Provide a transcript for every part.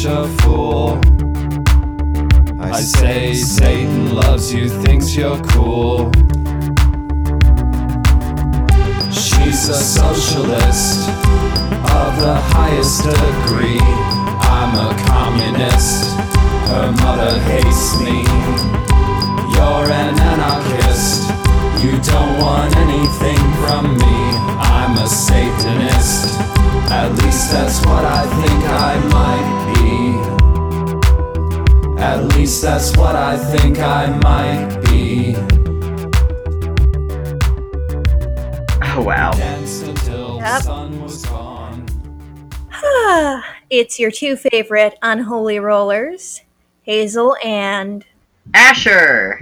such a fool. I say, Satan loves you, thinks you're cool. She's a socialist of the highest degree. I'm a communist. Her mother hates me. You're an anarchist. You don't want anything from me. I'm a Satanist. At least that's what I think I might be. At least that's what I think I might be. Oh wow. Danced until the Yep. sun was gone. it's your two favorite unholy rollers, Hazel and Asher.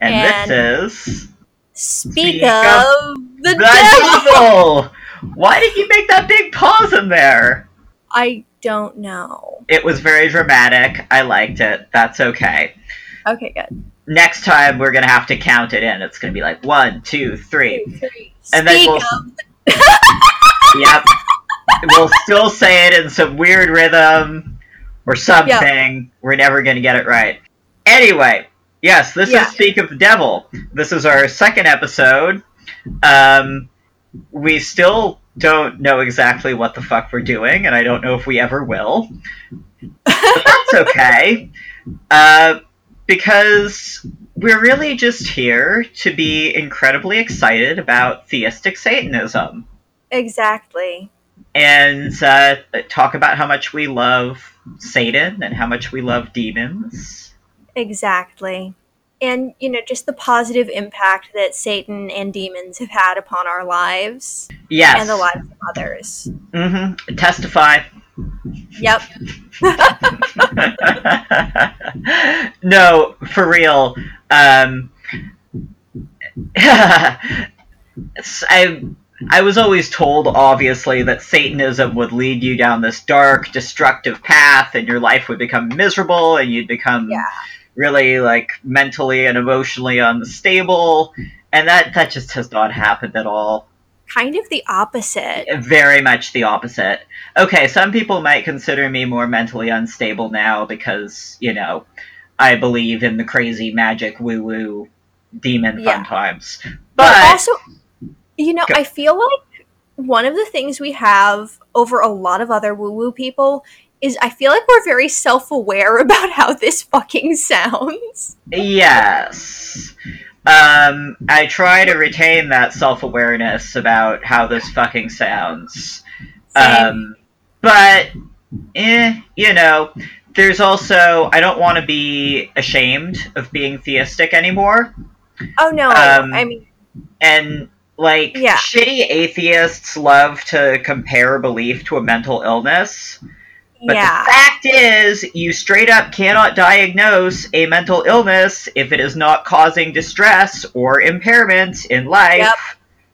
And, And- this is Speak, Speak of, the, the devil. devil. Why did you make that big pause in there? I don't know. It was very dramatic. I liked it. That's okay. Okay, good. Next time we're gonna have to count it in. It's gonna be like one, two, three. Two, three. And then we'll- of Yep. we'll still say it in some weird rhythm or something. We're never going to get it right. Anyway, yes, this Yeah. is Speak of the Devil. This is our second episode. Um, we still don't know exactly what the fuck we're doing, and I don't know if we ever will. But that's okay. Uh, because we're really just here to be incredibly excited about theistic Satanism exactly. and uh, talk about how much we love Satan and how much we love demons. Exactly. And, you know, just the positive impact that Satan and demons have had upon our lives Yes. and the lives of others. Mm-hmm. Testify. Yep. no, for real. Um, I I was always told, obviously, that Satanism would lead you down this dark, destructive path, and your life would become miserable, and you'd become Yeah. Really like mentally and emotionally unstable. And that that just has not happened at all. Kind of the opposite. Very much the opposite. Okay, some people might consider me more mentally unstable now because, you know, I believe in the crazy magic woo woo demon Yeah. fun times. But, But, also, you know, Go. I feel like one of the things we have over a lot of other woo woo people is I feel like we're very self aware about how this fucking sounds. yes. Um, I try to retain that self awareness about how this fucking sounds. Um, but, eh, you know, there's also, I don't want to be ashamed of being theistic anymore. oh no, um, I mean, And like Yeah. shitty atheists love to compare belief to a mental illness. But yeah, the fact is, you straight up cannot diagnose a mental illness if it is not causing distress or impairment in life. Yep.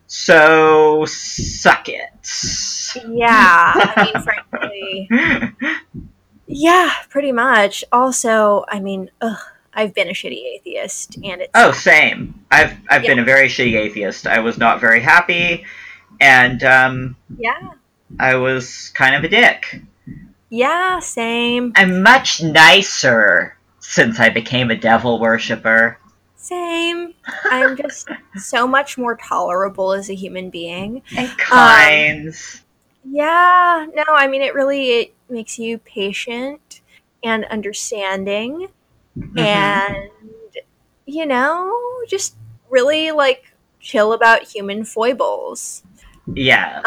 So suck it. yeah. I mean, frankly, yeah, pretty much. Also, I mean, ugh, I've been a shitty atheist, and it's oh, same. I've I've Yeah. been a very shitty atheist. I was not very happy, and um, yeah, I was kind of a dick. Yeah, same, I'm much nicer since I became a devil worshiper. same. I'm just so much more tolerable as a human being. And kind. Yeah, no, I mean it really it makes you patient and understanding Mhm. and you know, just really like chill about human foibles. yes.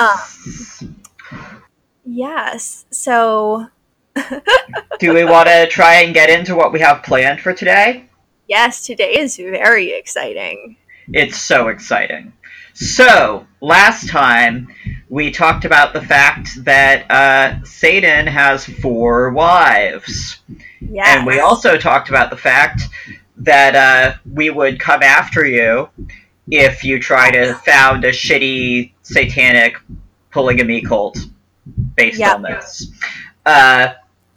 Yes. So, Do we want to try and get into what we have planned for today? yes, today is very exciting. It's so exciting. So, last time we talked about the fact that uh, Satan has four wives. Yes. And we also talked about the fact that uh, we would come after you if you try to found a shitty satanic polygamy cult based Yep. on this. Uh,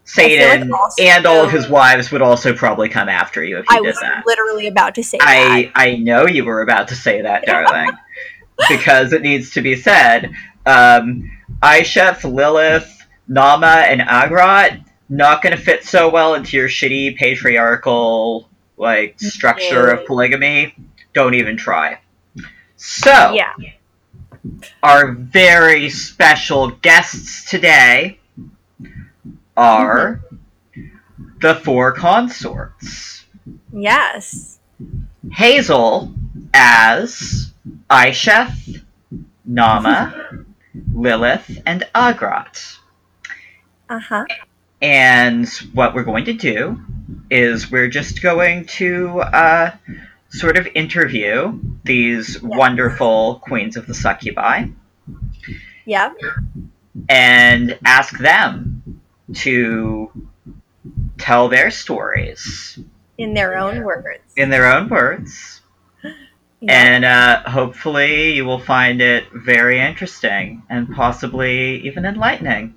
Satan also- and all of his wives would also probably come after you if you I did was that. literally about to say that. I I know you were about to say that, darling, because it needs to be said. Um, Aisheth, Lilith, Nama, and Agrat not going to fit so well into your shitty patriarchal like structure No. of polygamy. Don't even try. So, Yeah. Our very special guests today are the four consorts. Yes. Hazel as Aisheth, Nama, Lilith, and Agrat. Uh huh. And what we're going to do is we're just going to uh, sort of interview these wonderful queens of the succubi Yep. and ask them to tell their stories In their own words. in their own words. Yeah. And uh, hopefully, you will find it very interesting and possibly even enlightening.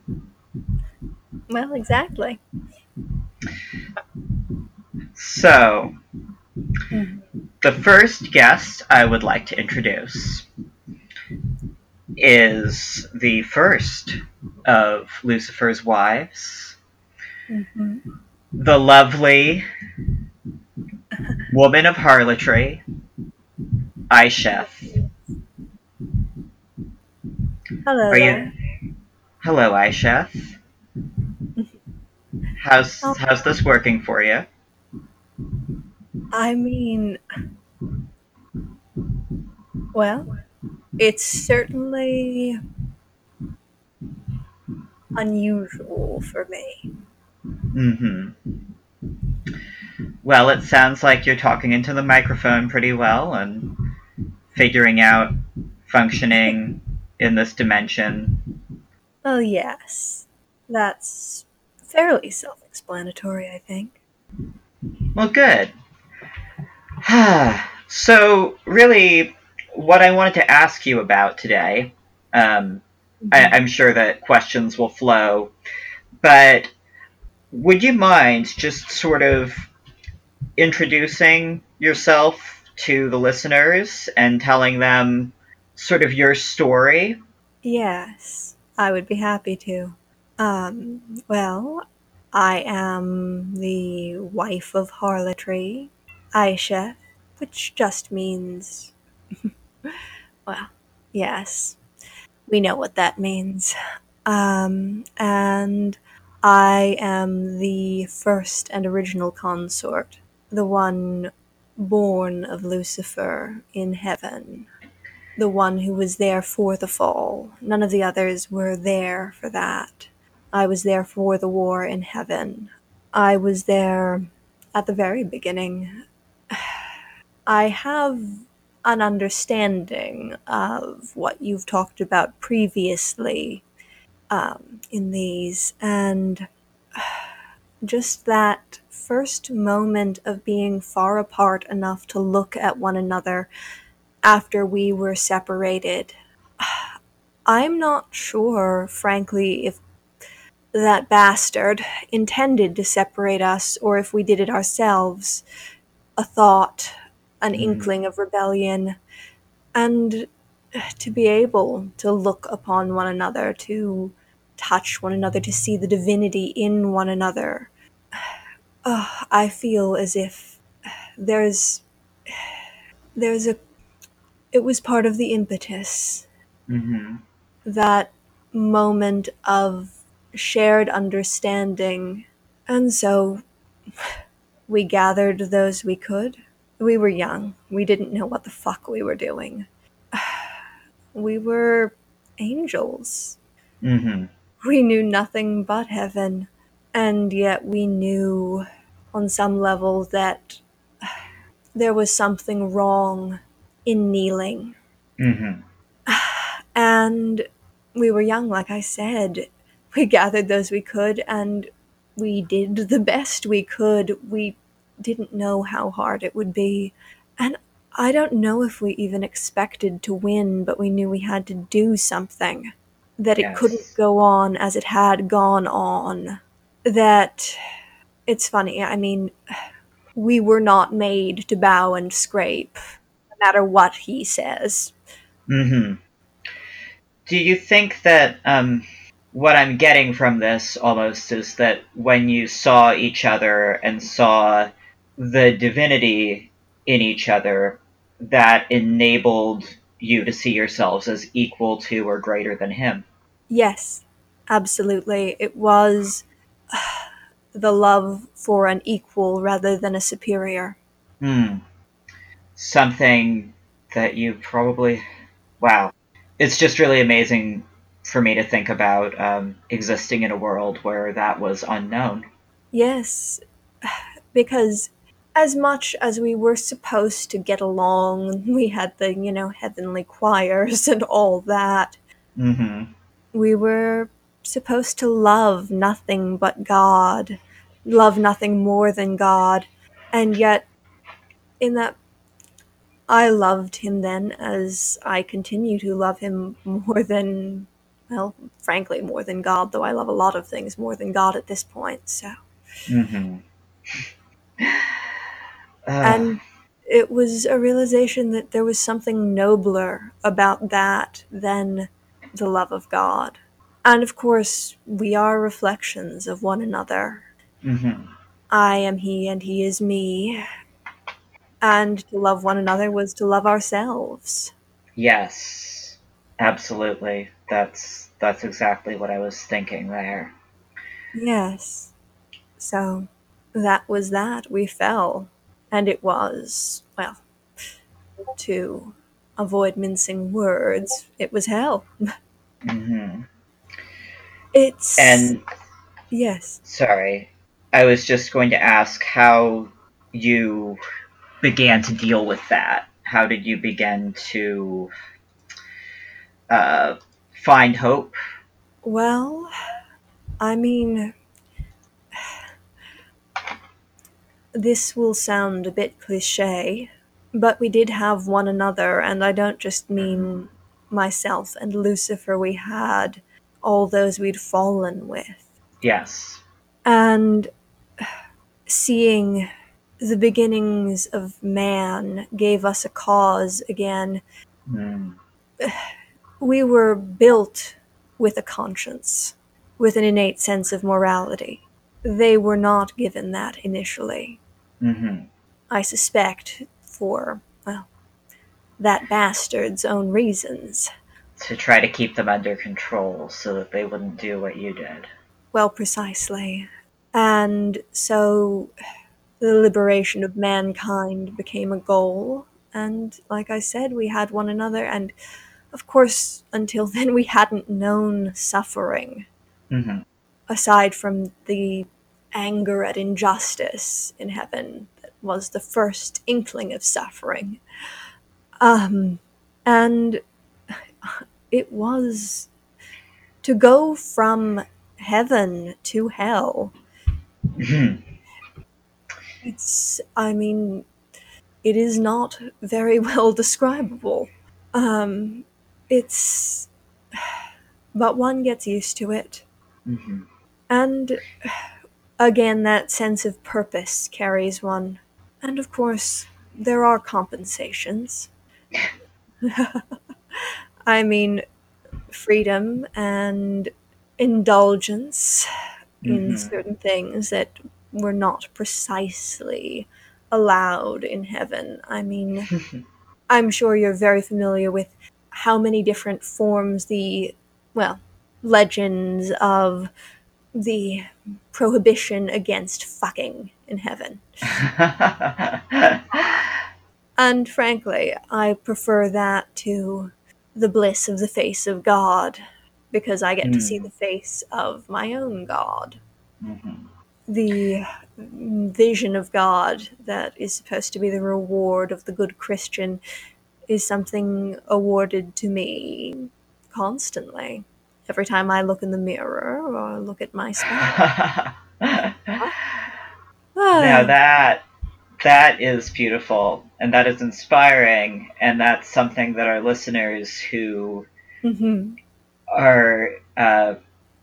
Well, exactly. So, Mhm. The first guest I would like to introduce is the first of Lucifer's wives, hmm the lovely woman of harlotry, Aisheth. Hello. Are you? Hello, Aisheth. How's Oh. how's this working for you? I mean, well, it's certainly unusual for me. Mm-hmm. Well, it sounds like you're talking into the microphone pretty well and figuring out functioning in this dimension. Oh, yes. That's fairly self explanatory, I think. Well, good. so, really, what I wanted to ask you about today, um, I, I'm sure that questions will flow, but would you mind just sort of introducing yourself to the listeners and telling them sort of your story? Yes, I would be happy to. Um, well, I am the wife of harlotry, Aisheth, which just means. well, yes, we know what that means. Um, and I am the first and original consort, the one born of Lucifer in heaven the one who was there for the fall. None of the others were there for that. I was there for the war in heaven. I was there at the very beginning. I have an understanding of what you've talked about previously um, in these, and just that first moment of being far apart enough to look at one another after we were separated. I'm not sure, frankly, if that bastard intended to separate us or if we did it ourselves. A thought, an Mhm. inkling of rebellion, and to be able to look upon one another, to touch one another, to see the divinity in one another. I feel as if there's there's a it was part of the impetus Mm-hmm. that moment of shared understanding and so we gathered those we could we were young. We didn't know what the fuck we were doing. We were angels. Mm-hmm. we knew nothing but heaven. And yet we knew on some level that there was something wrong in kneeling. Mm-hmm. and we were young like i said. We gathered those we could and we did the best we could. We didn't know how hard it would be and i don't know if we even expected to win but we knew we had to do something that it Yes. couldn't go on as it had gone on that it's funny. I mean, we were not made to bow and scrape, no matter what he says. hmm Do you think that um, what I'm getting from this almost is that when you saw each other and saw the divinity in each other, that enabled you to see yourselves as equal to or greater than him? Yes, absolutely. It was the love for an equal rather than a superior. Hmm. Something that you probably. Wow. It's just really amazing for me to think about um, existing in a world where that was unknown. Yes, because as much as we were supposed to get along, we had the, you know, heavenly choirs and all that, hmm we were supposed to love nothing but God, love nothing more than God. And yet, in that, I loved him then as I continue to love him more than, well, frankly, more than God, though I love a lot of things more than God at this point, so. Hmm And it was a realization that there was something nobler about that than the love of God. And of course, we are reflections of one another. hmm I am he and he is me. And to love one another was to love ourselves. Yes, absolutely. That's that's exactly what I was thinking there. Yes. So that was that. We fell. And it was, well, to avoid mincing words, it was hell. hmm It's. And Yes. sorry, I was just going to ask how you began to deal with that. How did you begin to uh, find hope? Well, I mean, this will sound a bit cliche, but we did have one another, and I don't just mean myself and Lucifer, we had all those we'd fallen with. Yes. And seeing the beginnings of man gave us a cause again. Mm. We were built with a conscience, with an innate sense of morality. They were not given that initially. Hmm I suspect for, well, that bastard's own reasons. To try to keep them under control so that they wouldn't do what you did. Well, precisely. And so the liberation of mankind became a goal. And like I said, we had one another. And of course, until then, we hadn't known suffering, hmm aside from the anger at injustice in heaven that was the first inkling of suffering. Um, and it was to go from heaven to hell. It's, I mean, it is not very well describable. Um, it's, but one gets used to it. hmm And again, that sense of purpose carries one. And of course, there are compensations. I mean, freedom and indulgence in Mhm. certain things that were not precisely allowed in heaven. I mean, I'm sure you're very familiar with how many different forms the, well, legends of the prohibition against fucking in heaven. And frankly, I prefer that to the bliss of the face of God because I get to see Mm. the face of my own God. Mhm. The vision of God that is supposed to be the reward of the good Christian is something awarded to me constantly. Every time I look in the mirror or look at my spouse. now that that is beautiful and that is inspiring and that's something that our listeners who Mhm. are uh,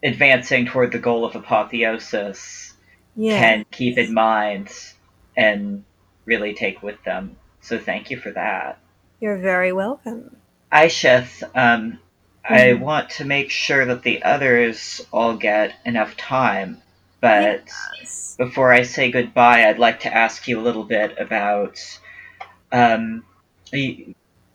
advancing toward the goal of apotheosis Yeah. can keep in mind and really take with them. So thank you for that. You're very welcome. Aisheth, um, I Mhm. want to make sure that the others all get enough time, but Yes. before I say goodbye, I'd like to ask you a little bit about um,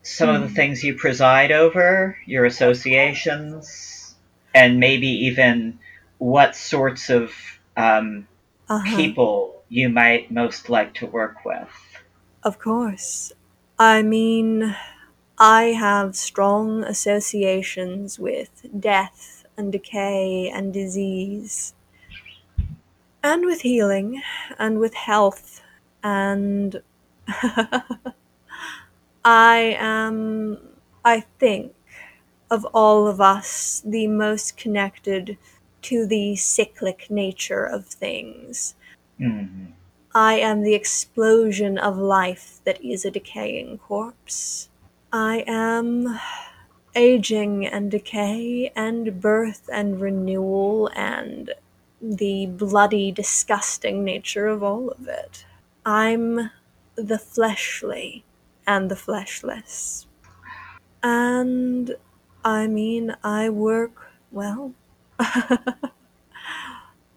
some of the Hmm. things you preside over, your associations, and maybe even what sorts of um, Uh-huh. people you might most like to work with. Of course. I mean, I have strong associations with death and decay and disease, and with healing, and with health, and I am, I think, of all of us, the most connected to the cyclic nature of things. Mhm. I am the explosion of life that is a decaying corpse. I am aging and decay and birth and renewal and the bloody, disgusting nature of all of it. I'm the fleshly and the fleshless. And I mean, I work, well,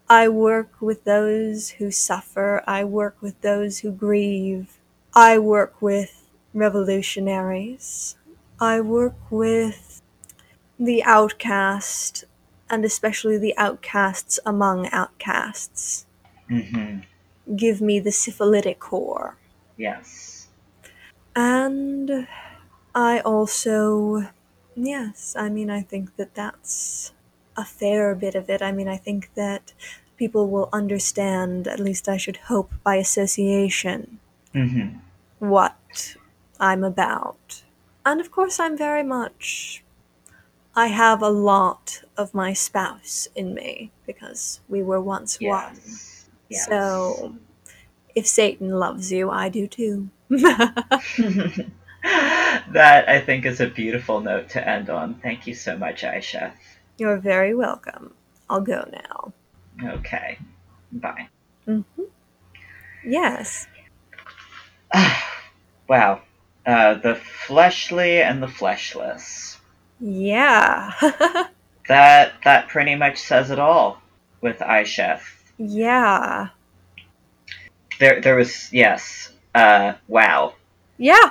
I work with those who suffer. I work with those who grieve. I work with revolutionaries. I work with the outcast, and especially the outcasts among outcasts. Mhm. Give me the syphilitic core. Yes. And I also, yes, I mean, I think that that's a fair bit of it. I mean, I think that people will understand, at least I should hope, by association, Mhm. what I'm about. And of course, I'm very much. I have a lot of my spouse in me because we were once one. Yes. Yes. So, if Satan loves you, I do too. that I think is a beautiful note to end on. Thank you so much, Aisheth. You're very welcome. I'll go now. Okay. Bye. hmm Yes. wow. Uh, the fleshly and the fleshless. Yeah. That that pretty much says it all with Aisheth. yeah. There there was yes. Uh wow. Yeah.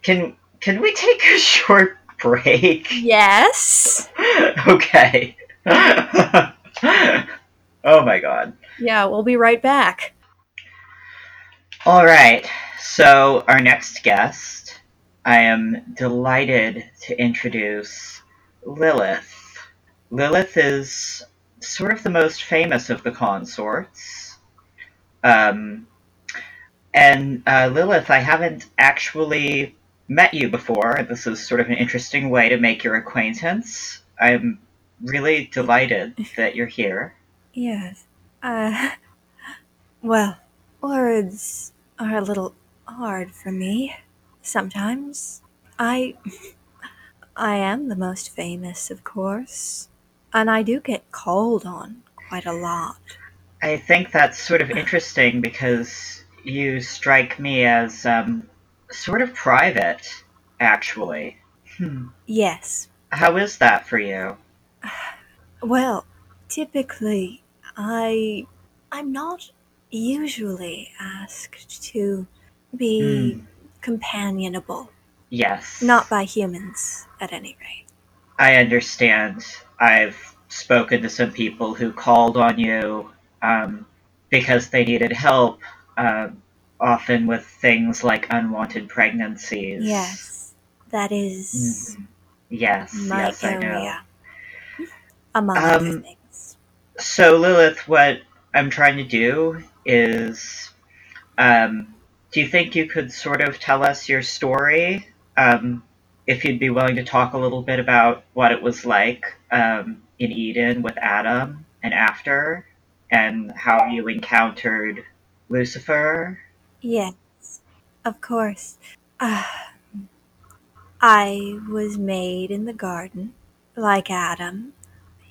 Can can we take a short break? Yes. okay. oh my god. Yeah, we'll be right back. All right. So, our next guest, I am delighted to introduce Lilith. Lilith is sort of the most famous of the consorts. Um, and uh, Lilith, I haven't actually met you before. This is sort of an interesting way to make your acquaintance. I'm really delighted that you're here. Yes. Uh, well, words are a little hard for me sometimes. I. I am the most famous, of course. And I do get called on quite a lot. I think that's sort of interesting because you strike me as um, sort of private, actually. Hmm. Yes. How is that for you? Well, typically, I. I'm not usually asked to be companionable. Yes. Not by humans, at any rate. I understand. I've spoken to some people who called on you um, because they needed help, um, often with things like unwanted pregnancies. Yes. That is Yes, my yes, I know. area. Among other Um, things. So, Lilith, what I'm trying to do is. Um, do you think you could sort of tell us your story? Um, if you'd be willing to talk a little bit about what it was like um, in Eden with Adam and after, and how you encountered Lucifer? Yes, of course. Uh, I was made in the garden, like Adam.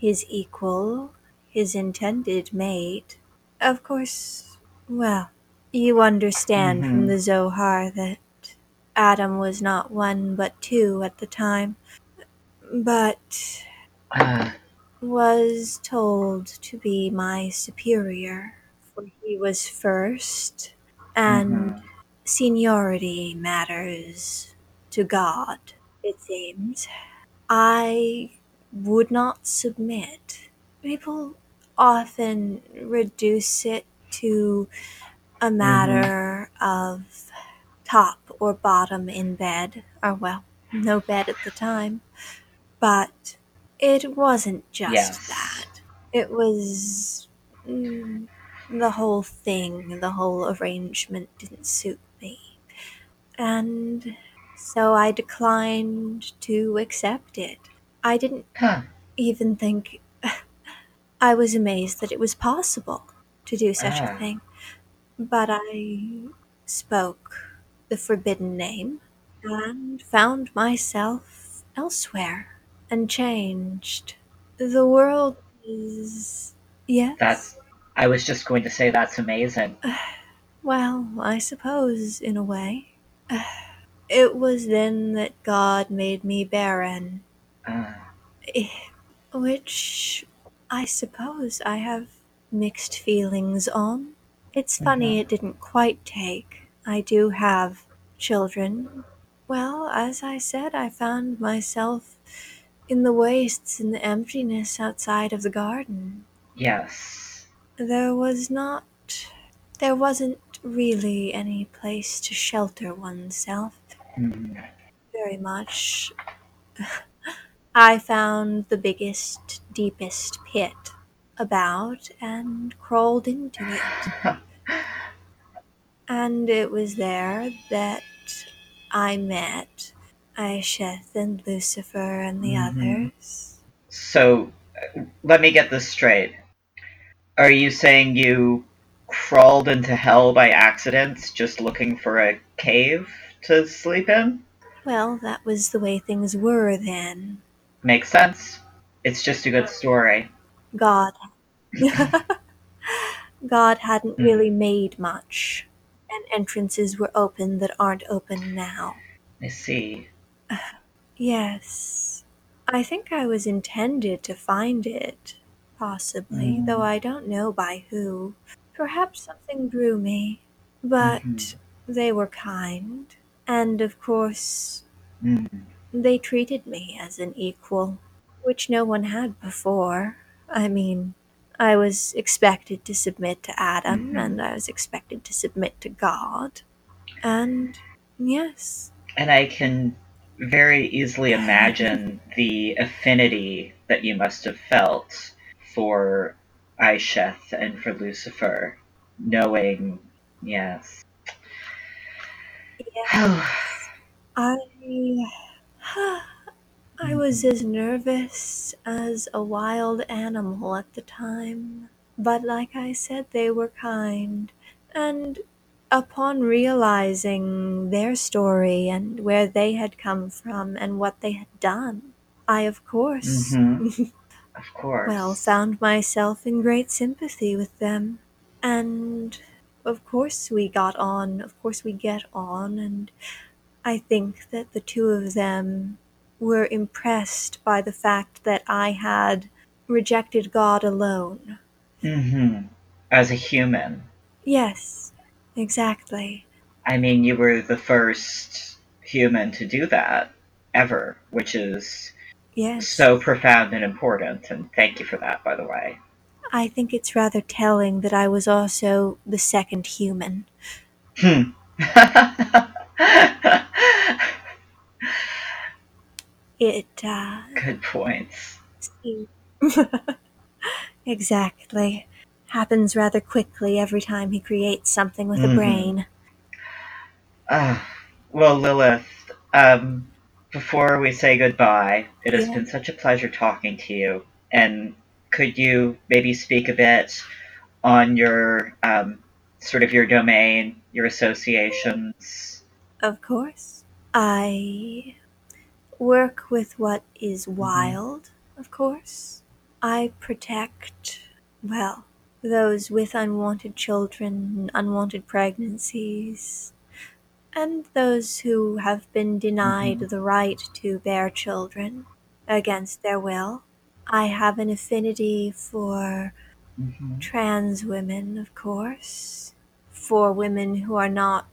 his equal, his intended mate. Of course, well, you understand from Mhm. the Zohar that Adam was not one but two at the time, but Uh, was told to be my superior, for he was first, and mhm. seniority matters to God, it seems. I would not submit. People often reduce it to a matter of top or bottom in bed, or well, no bed at the time. But it wasn't just Yes. that. It was mm, the whole thing, the whole arrangement didn't suit me. And so I declined to accept it. I didn't Huh. even think. I was amazed that it was possible to do such Ah. a thing. But I spoke the forbidden name and found myself elsewhere and changed. The world is. Yes? That's. I was just going to say that's amazing. Well, I suppose, in a way. It was then that God made me barren, Uh, which I suppose I have mixed feelings on. It's funny Mhm. it didn't quite take. I do have children. Well, as I said, I found myself in the wastes and the emptiness outside of the garden. yes. There was not. There wasn't really any place to shelter oneself Mhm. very much. I found the biggest, deepest pit about and crawled into it. And it was there that I met Aisheth and Lucifer and the Mhm. others. So, uh, let me get this straight. Are you saying you crawled into hell by accident just looking for a cave to sleep in? Well, that was the way things were then. Makes sense. It's just a good story. God. God hadn't Hmm. really made much, and entrances were open that aren't open now. I see. Yes. I think I was intended to find it, possibly, Mm. though I don't know by who. Perhaps something drew me, but Mhm. they were kind, and of course, Mhm. They treated me as an equal, which no one had before. I mean, I was expected to submit to Adam, Mhm. and I was expected to submit to God. And yes, And I can very easily imagine the affinity that you must have felt for Aisheth and for Lucifer, knowing, yes. I. I was as nervous as a wild animal at the time. But like I said, they were kind. And upon realizing their story and where they had come from and what they had done, I, of course, Mhm. of course. well, found myself in great sympathy with them. And of course, we got on. Of course, we get on. And I think that the two of them were impressed by the fact that I had rejected God alone. hmm As a human. Yes, exactly. I mean, you were the first human to do that ever, which is Yes. so profound and important. And thank you for that, by the way. I think it's rather telling that I was also the second human. Hmm. It, uh, Good points. exactly. Happens rather quickly every time he creates something with Mhm. a brain. Ah, well, Lilith, um, before we say goodbye, it has Yeah. been such a pleasure talking to you. And could you maybe speak a bit on your um, sort of your domain, your associations? Of course. I work with what is wild, of course. I protect, well, those with unwanted children, unwanted pregnancies, and those who have been denied Mhm. the right to bear children against their will. I have an affinity for Mhm. trans women, of course, for women who are not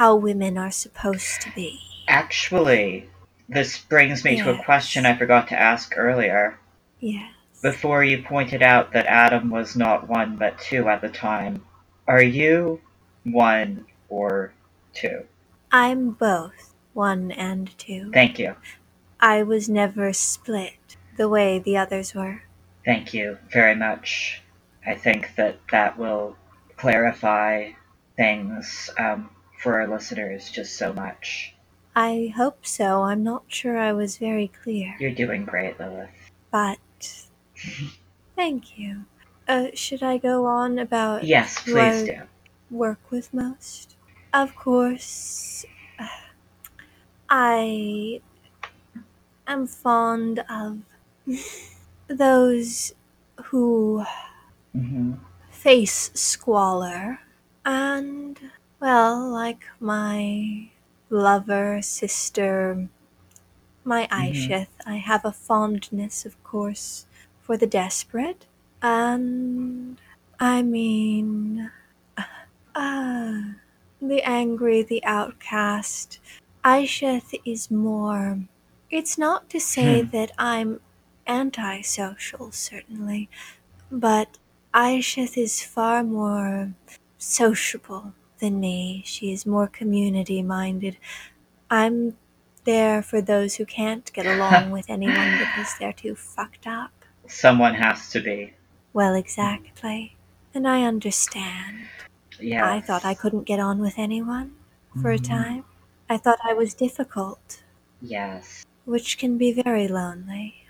how women are supposed to be. Actually, this brings me to a question I forgot to ask earlier. Yes. Before you pointed out that Adam was not one but two at the time, are you one or two? I'm both one and two. Thank you. I was never split the way the others were. Thank you very much. I think that that will clarify things um, for our listeners just so much. I hope so. I'm not sure I was very clear. You're doing great, Lilith. But thank you. Uh, should I go on about Yes, please do. work with most? Of course, I am fond of those who hmm face squalor and, well, like my lover, sister, my Mhm. Aisheth, I have a fondness, of course, for the desperate. And, I mean, uh, the angry, the outcast. Aisheth is more. It's not to say Hmm. that I'm antisocial, certainly, but Aisheth is far more sociable than me. She is more community minded. I'm there for those who can't get along with anyone because they're too fucked up. Someone has to be. Well, exactly. And I understand. Yeah. I thought I couldn't get on with anyone for a Mhm. time. I thought I was difficult, Yes. which can be very lonely.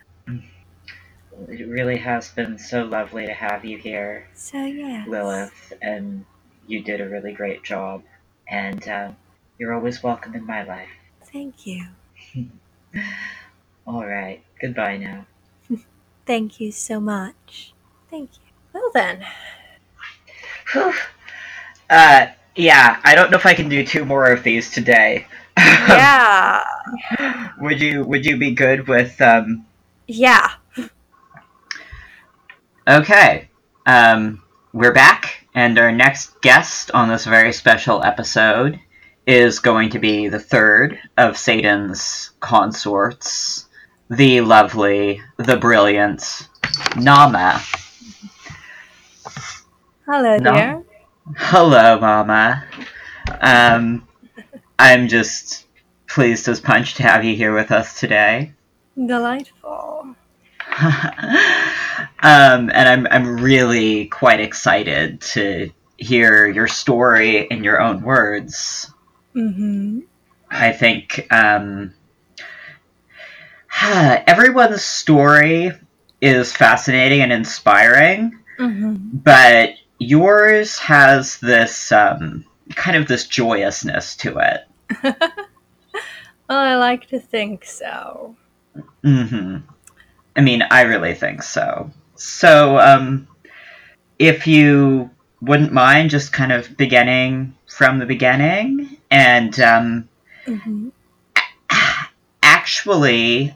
It really has been so lovely to have you here, So, yes. Lilith, and you did a really great job. And uh, you're always welcome in my life. Thank you. All right. Goodbye now. Thank you so much. Thank you. Well, then. Whew. Uh, yeah. I don't know if I can do two more of these today. Yeah. would you Would you be good with um, Yeah. Okay. Um, we're back, and our next guest on this very special episode is going to be the third of Satan's consorts, the lovely, the brilliant Nama. Hello No. there. Hello, Mama. Um, I'm just pleased as punch to have you here with us today. Delightful. um, and I'm I'm really quite excited to hear your story in your own words. Mm-hmm. I think um, everyone's story is fascinating and inspiring, Mm-hmm. but yours has this um, kind of this joyousness to it. well, I like to think so. hmm I mean, I really think so. So, um, if you wouldn't mind just kind of beginning from the beginning, and um, Mm-hmm. actually,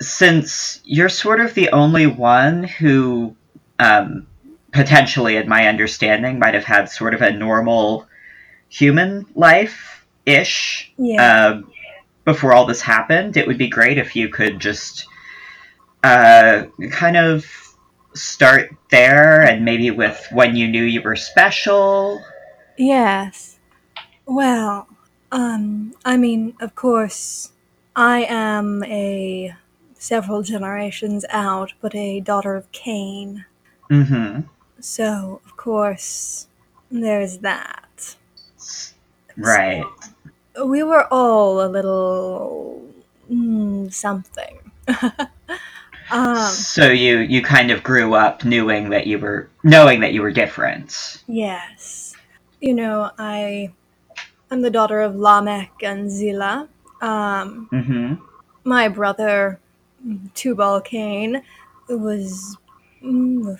since you're sort of the only one who, um, potentially, in my understanding, might have had sort of a normal human life ish Yeah. uh, before all this happened, it would be great if you could just uh, kind of start there and maybe with when you knew you were special. Yes. Well, um, I mean, of course, I am a several generations out, but a daughter of Cain. Mm-hmm. So, of course, there's that. Right. We were all a little mm, something. um, so you you kind of grew up knowing that you were knowing that you were different. yes. You know, I I'm the daughter of Lamech and Zillah. Um, Mm-hmm. my brother Tubal Cain was mm, the,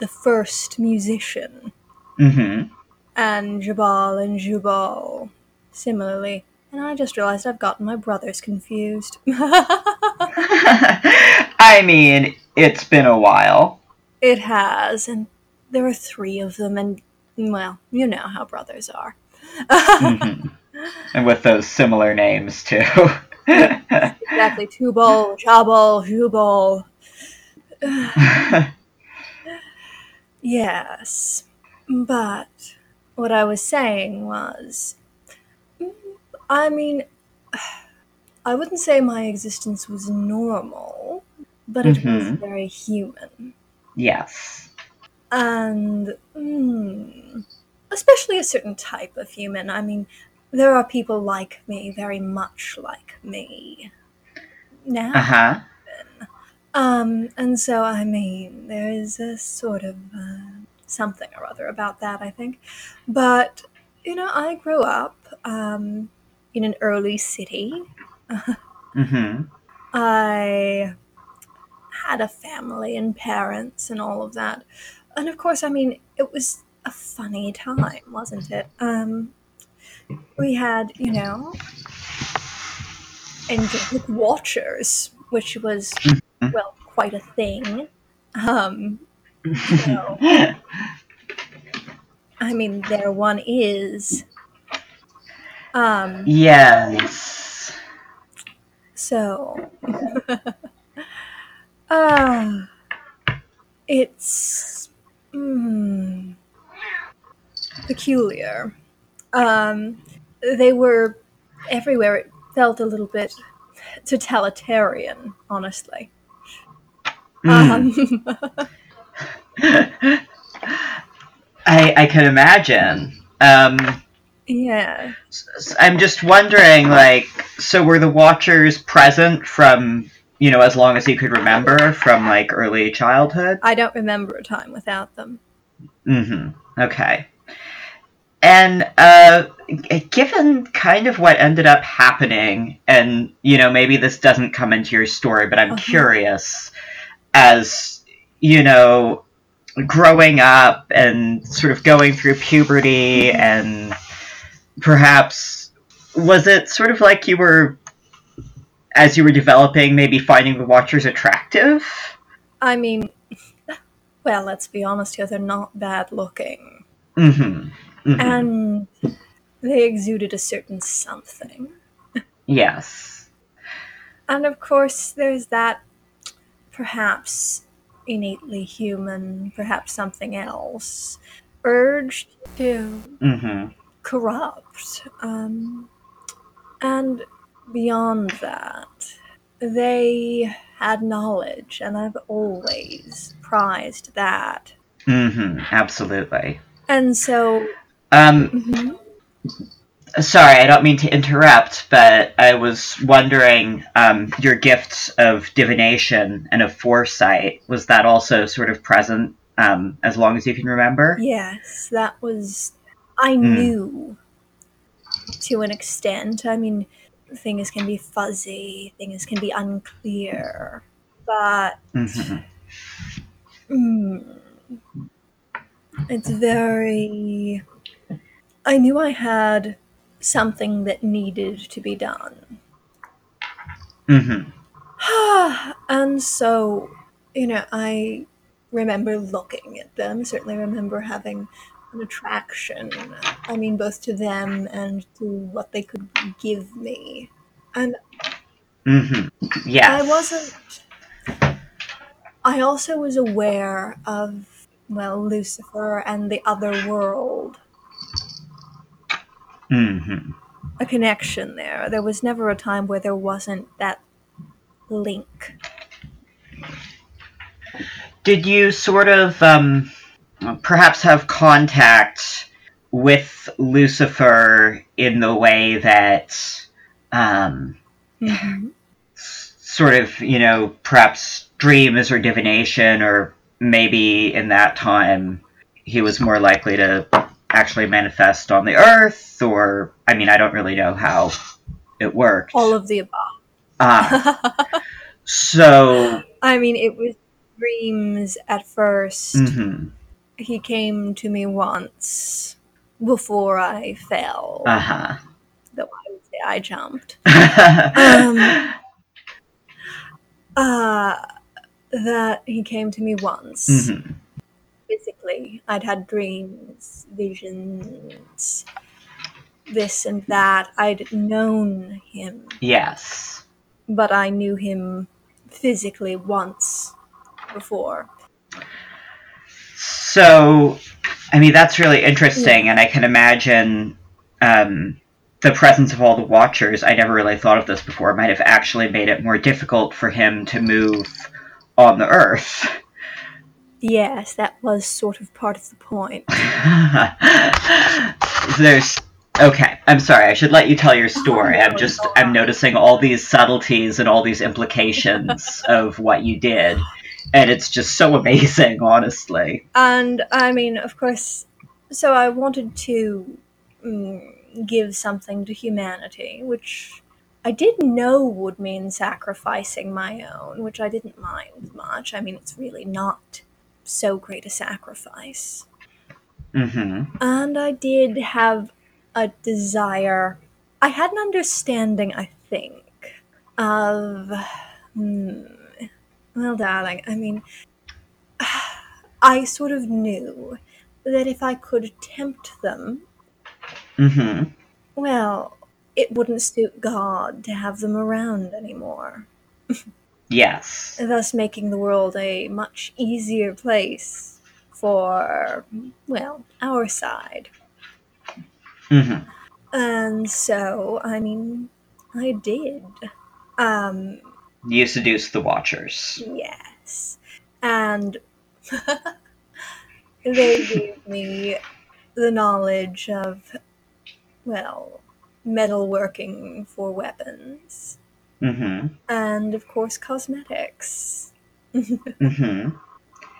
the first musician, Mm-hmm. and Jabal and Jubal similarly. And I just realized I've gotten my brothers confused. I mean, it's been a while. it has, and there are three of them, and well, you know how brothers are. Mhm. And with those similar names too. exactly, Tubal, Jabal, Jubal. Yes, but what I was saying was, I mean, I wouldn't say my existence was normal, but it was Mhm. very human. yes. And, mm, especially a certain type of human. I mean, there are people like me, very much like me. Now, Uh huh. Um, and so, I mean, there is a sort of uh, something or other about that, I think. But, you know, I grew up um, in an early city. Mm-hmm. I had a family and parents and all of that. And of course, I mean, it was a funny time, wasn't it? Um, we had, you know, angelic watchers, which was, well, quite a thing. Um, so, I mean, there one is. Um, yes. so, uh, it's mm, peculiar. Um, they were everywhere. It felt a little bit totalitarian, honestly. Mm. Um, I I can imagine. Um, yeah. I'm just wondering, like, so were the Watchers present from you know as long as you could remember from like early childhood? I don't remember a time without them. Mm-hmm. Okay. And uh, given kind of what ended up happening, and you know maybe this doesn't come into your story, but I'm Uh-huh. curious as you know growing up and sort of going through puberty and perhaps was it sort of like you were as you were developing maybe finding the watchers attractive I mean, well, let's be honest here, they're not bad looking. mm-hmm, Mhm. And they exuded a certain something. yes And of course, there's that perhaps innately human, perhaps something else, urge to mm-hmm. corrupt. Um, and beyond that, they had knowledge, and I've always prized that. Mm-hmm. Absolutely. And so, Um, mhm. sorry, I don't mean to interrupt, but I was wondering, um, your gifts of divination and of foresight was that also sort of present um, as long as you can remember? yes, that was. I Mm. knew to an extent. I mean, things can be fuzzy, things can be unclear, but hmm Mm. It's very. I knew I had something that needed to be done. hmm and so, you know, I remember looking at them, certainly remember having an attraction. I mean, both to them and to what they could give me. And hmm Yes. I wasn't. I also was aware of, well, Lucifer and the other world. hmm A connection there. There was never a time where there wasn't that link. Did you sort of um, perhaps have contact with Lucifer in the way that um, Mhm. sort of, you know, perhaps dreams or divination, or maybe in that time he was more likely to actually manifest on the earth, or, I mean, I don't really know how it worked. All of the above. Ah, So, I mean, it was dreams at 1st hmm He came to me once before I fell. uh huh. though I would say I jumped. Um, Uh, that he came to me once. Mhm. Physically, I'd had dreams, visions, this and that. I'd known him, Yes. but I knew him physically once before. So, I mean, that's really interesting, and I can imagine um, the presence of all the Watchers. I never really thought of this before. Might have actually made it more difficult for him to move on the Earth. Yes, that was sort of part of the point. There's okay. I'm sorry. I should let you tell your story. I'm just I'm noticing all these subtleties and all these implications of what you did, and it's just so amazing, honestly. And I mean, of course, so I wanted to mm, give something to humanity, which I did know would mean sacrificing my own, which I didn't mind much. I mean, it's really not so great a sacrifice. Mm-hmm. And I did have a desire. I had an understanding, I think, of. Hmm, well, darling, I mean, I sort of knew that if I could tempt them, Mm-hmm. well, it wouldn't suit God to have them around anymore, Yes. thus making the world a much easier place for, well, our side. Mm-hmm. And so, I mean, I did. Um, You seduced the Watchers. yes. And they gave me the knowledge of, well, metalworking for weapons, Mm-hmm. and of course, cosmetics, Mm-hmm.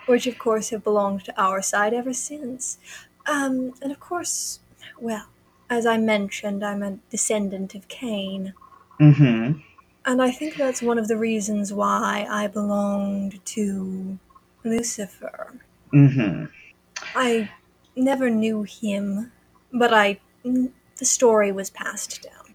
which of course have belonged to our side ever since. Um, and of course, well, as I mentioned, I'm a descendant of Cain. Mm-hmm. And I think that's one of the reasons why I belonged to Lucifer. Mm-hmm. I never knew him, but I the story was passed down.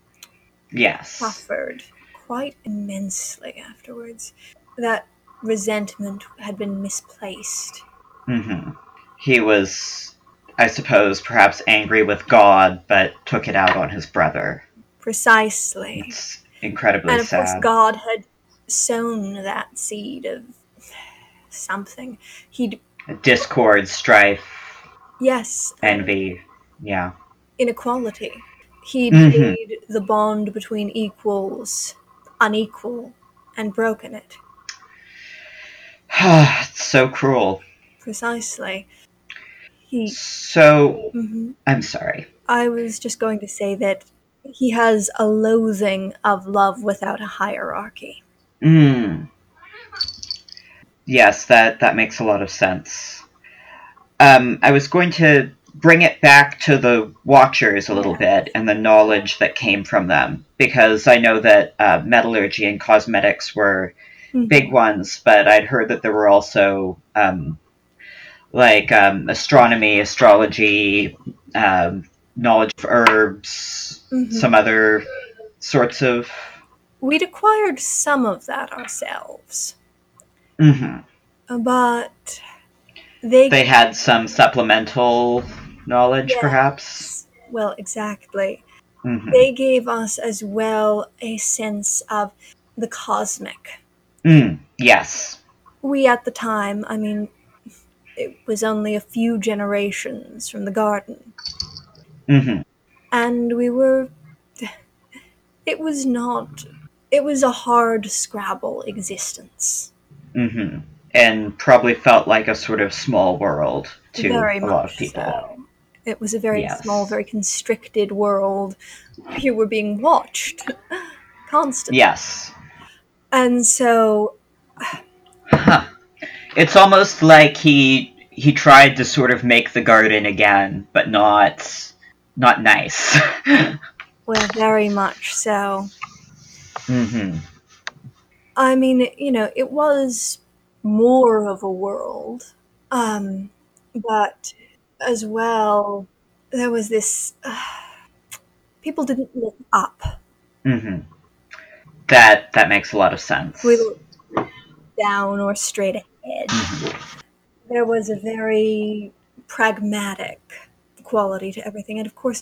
Yes. Suffered quite immensely afterwards. That resentment had been misplaced. Mm-hmm. He was, I suppose, perhaps angry with God, but took it out on his brother. Precisely. It's incredibly And of course. God had sown that seed of something. He'd, Discord, strife, yes, envy. Yeah. inequality. He'd Mhm. made the bond between equals unequal and broken it. it's so cruel. Precisely. He. So, mhm. I'm sorry. I was just going to say that he has a loathing of love without a hierarchy. Mm. Yes, that that makes a lot of sense. Um, I was going to bring it back to the Watchers a little bit and the knowledge that came from them, because I know that uh, metallurgy and cosmetics were Mhm. big ones, but I'd heard that there were also um, like um, astronomy, astrology, um, knowledge of herbs, Mhm. some other sorts of. We'd acquired some of that ourselves, hmm but they, they had some supplemental knowledge, Yes. perhaps. well, exactly. hmm They gave us as well a sense of the cosmic. Mm, yes. We, at the time, I mean, it was only a few generations from the garden, hmm and we were. It was not. It was a hard Scrabble existence. hmm And probably felt like a sort of small world to very a much lot of people. so. It was a very Yes. small, very constricted world. You were being watched constantly. Yes. And so, Huh. It's almost like he he tried to sort of make the garden again, but not not nice. well, very much so. hmm I mean, you know, it was more of a world. Um, but as well, there was this. people didn't look up. Mm-hmm. That that makes a lot of sense. We looked down or straight ahead. Mhm. There was a very pragmatic quality to everything. And of course,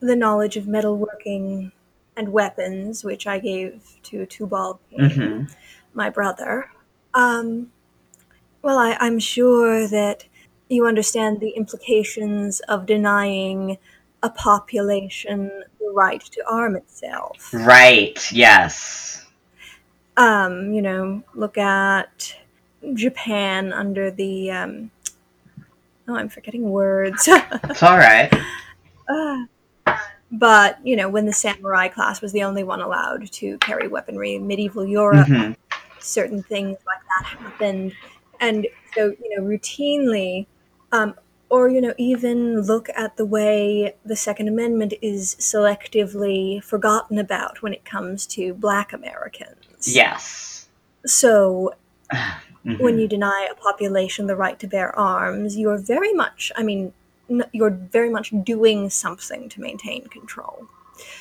the knowledge of metalworking and weapons, which I gave to Tubal Mhm. my brother. Um, well, I, I'm sure that you understand the implications of denying a population the right to arm itself. Right. Yes. Um, you know, look at Japan under the. Um, oh, I'm forgetting words. It's all right. Ah. but, you know, when the samurai class was the only one allowed to carry weaponry in medieval Europe, Mhm. certain things like that happened. And so, you know, routinely, um, or, you know, even look at the way the Second Amendment is selectively forgotten about when it comes to black Americans. Yes. So, Mhm. when you deny a population the right to bear arms, you're very much, I mean, you're very much doing something to maintain control.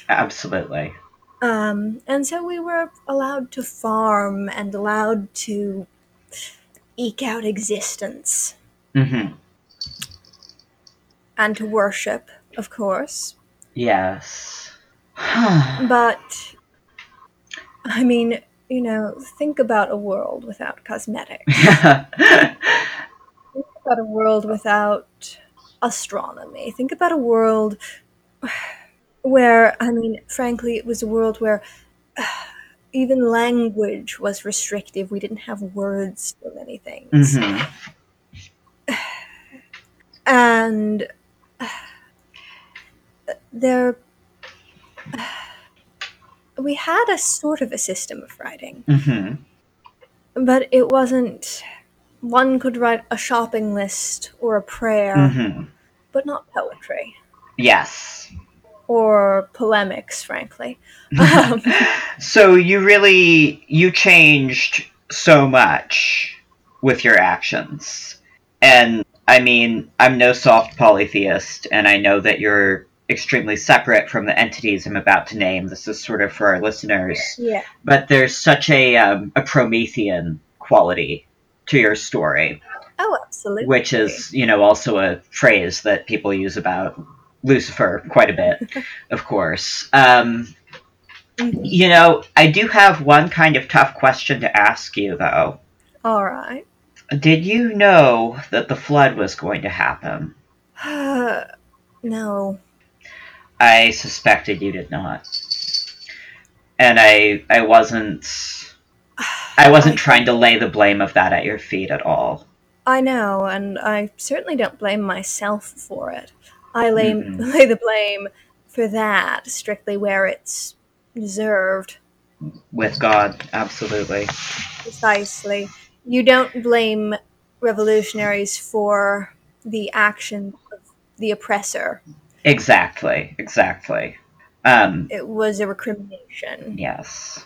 Absolutely. Um, and so we were allowed to farm and allowed to eke out existence Mm-hmm. and to worship, of course. Yes. But, I mean, you know, think about a world without cosmetics. Think about a world without astronomy. Think about a world where, I mean, frankly, it was a world where even language was restrictive. We didn't have words for many things. hmm And there, we had a sort of a system of writing, hmm but it wasn't. One could write a shopping list or a prayer, hmm but not poetry. Yes. or polemics, frankly. Um, So you really you changed so much with your actions. And I mean, I'm no soft polytheist and I know that you're extremely separate from the entities I'm about to name. This is sort of for our listeners. yeah, But there's such a um, a Promethean quality to your story, oh, absolutely. which is, you know, also a phrase that people use about Lucifer quite a bit, of course. Um, you know, I do have one kind of tough question to ask you, though. all right. Did you know that the flood was going to happen? no, I suspected you did not. And I I wasn't I wasn't trying to lay the blame of that at your feet at all. I know, and I certainly don't blame myself for it. I lay, Mhm. lay the blame for that strictly where it's deserved. With God, absolutely. Precisely. You don't blame revolutionaries for the action of the oppressor. Exactly, exactly. Um, It was a recrimination. yes.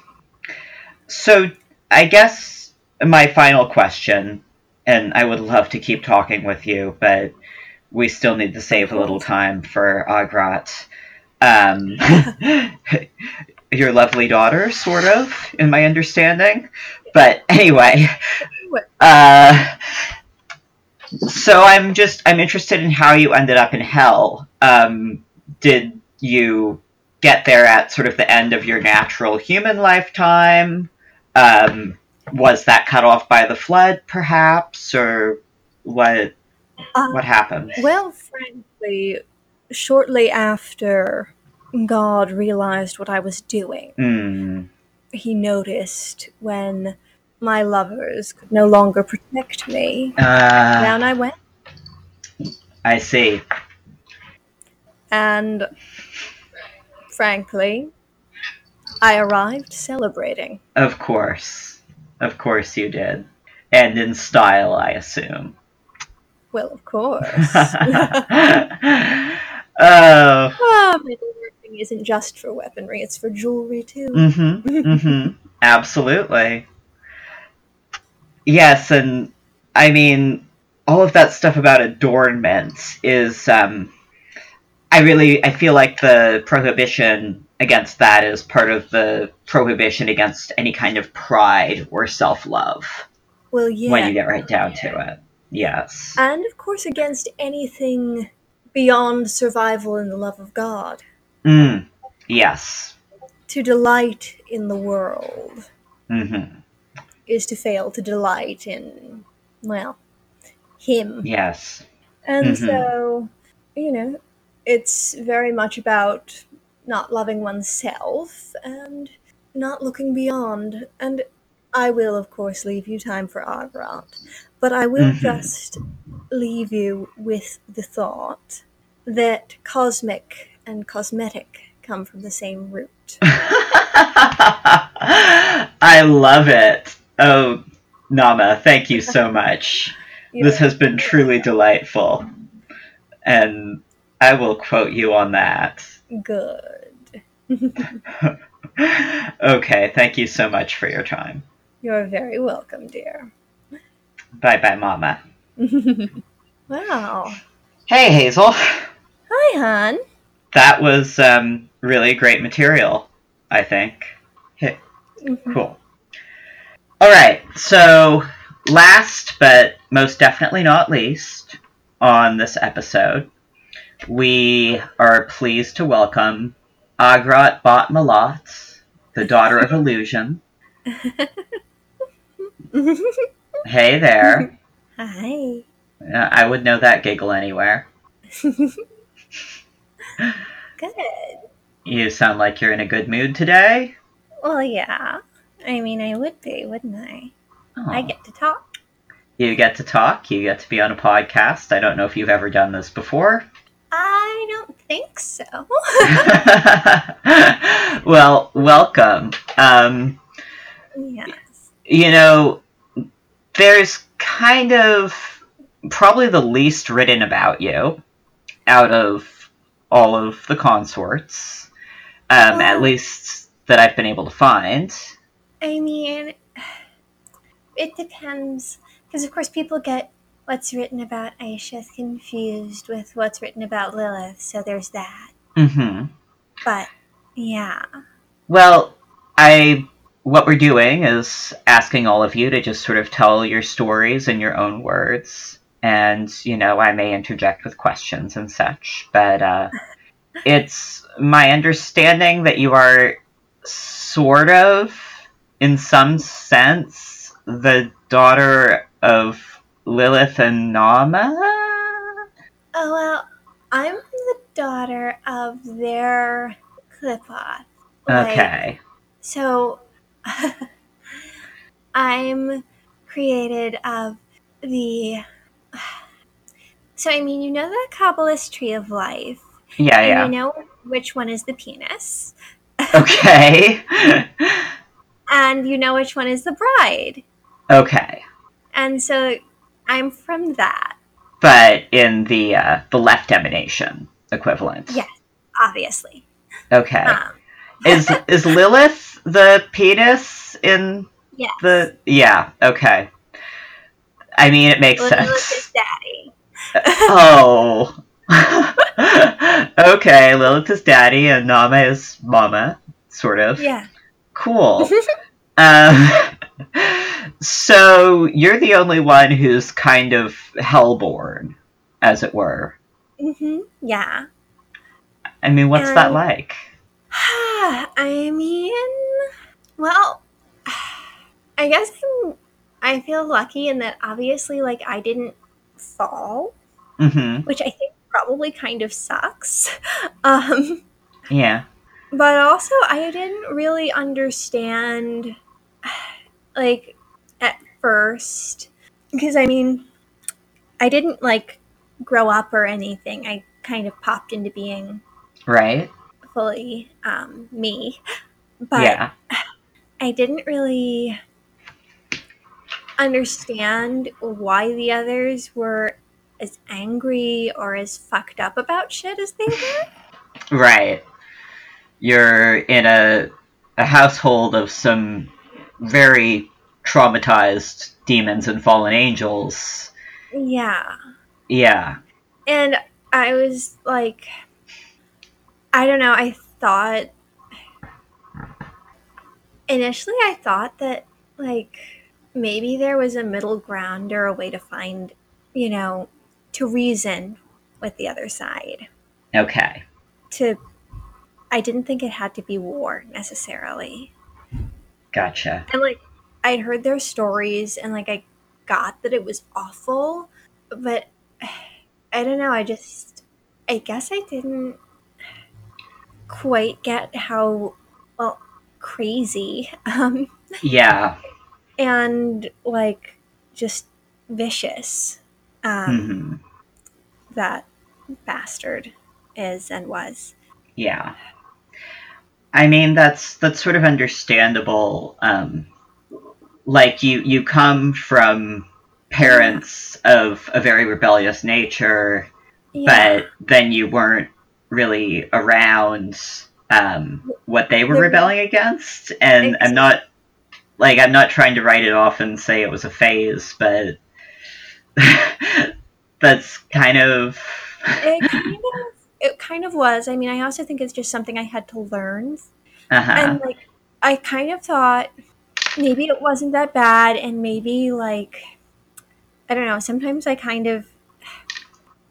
So, I guess my final question, and I would love to keep talking with you, but we still need to save a little time for Agrat. Um, your lovely daughter, sort of, in my understanding. But anyway, uh, so I'm just I'm interested in how you ended up in hell. Um, did you get there at sort of the end of your natural human lifetime? Um, was that cut off by the flood, perhaps, or what? Uh, What happened? Well, frankly, shortly after God realized what I was doing, Hmm. he noticed when my lovers could no longer protect me. Uh, Down I went, I see. and frankly, I arrived celebrating. Of course, of course you did, and in style, I assume. Well, of course. oh. Metalworking isn't just for weaponry, it's for jewelry too. Mm-hmm. Mm-hmm. Absolutely. Yes, and I mean, all of that stuff about adornment is. Um, I really, I feel like the prohibition against that is part of the prohibition against any kind of pride or self love Well, yeah. when you get right down to it. Yes. And of course, against anything beyond survival and the love of God. Mm. Yes. To delight in the world hmm is to fail to delight in, well, Him. Yes. And Mhm. so, you know, it's very much about not loving oneself and not looking beyond. And I will, of course, leave you time for Agrat, but I will Mhm. just leave you with the thought that cosmic and cosmetic come from the same root. I love it. Oh, Nama, thank you so much. This has been truly delightful. And I will quote you on that. good. okay, thank you so much for your time. You're very welcome, dear. Bye bye, Mama. wow. Hey, Hazel. Hi, hon. That was um, really great material, I think. Hey, Mhm. cool. All right, so last but most definitely not least on this episode, we are pleased to welcome Agrat Bat Malat, the daughter of illusion. Hey there. Hi. I would know that giggle anywhere. Good. You sound like you're in a good mood today. Well, yeah. I mean, I would be, wouldn't I? I Oh. get to talk. You get to talk, you get to be on a podcast. I don't know if you've ever done this before. I don't think so. well, welcome. Um, yes. you know, there's kind of probably the least written about you out of all of the consorts, um, at least that I've been able to find. I mean, it depends. Because, of course, people get what's written about Aisheth confused with what's written about Lilith, so there's that. hmm But, yeah. Well, I what we're doing is asking all of you to just sort of tell your stories in your own words, and you know I may interject with questions and such, but uh, it's my understanding that you are sort of, in some sense, the daughter of Lilith and Nama. Oh, well, I'm the daughter of their Qliphoth. Like, Okay. So, I'm created of the. So, I mean, you know the Kabbalist tree of life, Yeah, and yeah. you know which one is the penis, Okay. and you know which one is the bride. okay. And so, I'm from that, but in the uh, the left emanation equivalent. Yeah. obviously. Okay. Um, is is Lilith the penis in yes. the? Yeah. Okay. I mean, it makes Lilith sense. is daddy. oh. okay, Lilith is daddy and Nama is mama, sort of. Yeah. Cool. um, so you're the only one who's kind of hellborn, as it were. hmm Yeah. I mean, what's that like? I mean, well, I guess I'm, I feel lucky in that obviously, like, I didn't fall, hmm which I think probably kind of sucks. Um, Yeah. But also, I didn't really understand, like, at first, because I mean, I didn't, like, grow up or anything. I kind of popped into being Right. fully um, me. But yeah. I didn't really understand why the others were as angry or as fucked up about shit as they were. Right. You're in a a household of some very traumatized demons and fallen angels. Yeah. Yeah. And I was like, I don't know, I thought. Initially, I thought that, like, maybe there was a middle ground or a way to find, you know, to reason with the other side. Okay. To. I didn't think it had to be war necessarily. Gotcha. And, like, I'd heard their stories and, like, I got that it was awful, but I don't know, I just. I guess I didn't quite get how well crazy um Yeah. and like just vicious um hmm that bastard is and was Yeah. I mean that's that's sort of understandable. Um, like you you come from parents of a very rebellious nature, yeah but then you weren't really around um, what they were rebelling against. And I'm not like I'm not trying to write it off and say it was a phase, but that's kind of it kind of it kind of was. I mean i also think it's just something i had to learn. Uh-huh. and like i kind of thought maybe it wasn't that bad and maybe like i don't know sometimes i kind of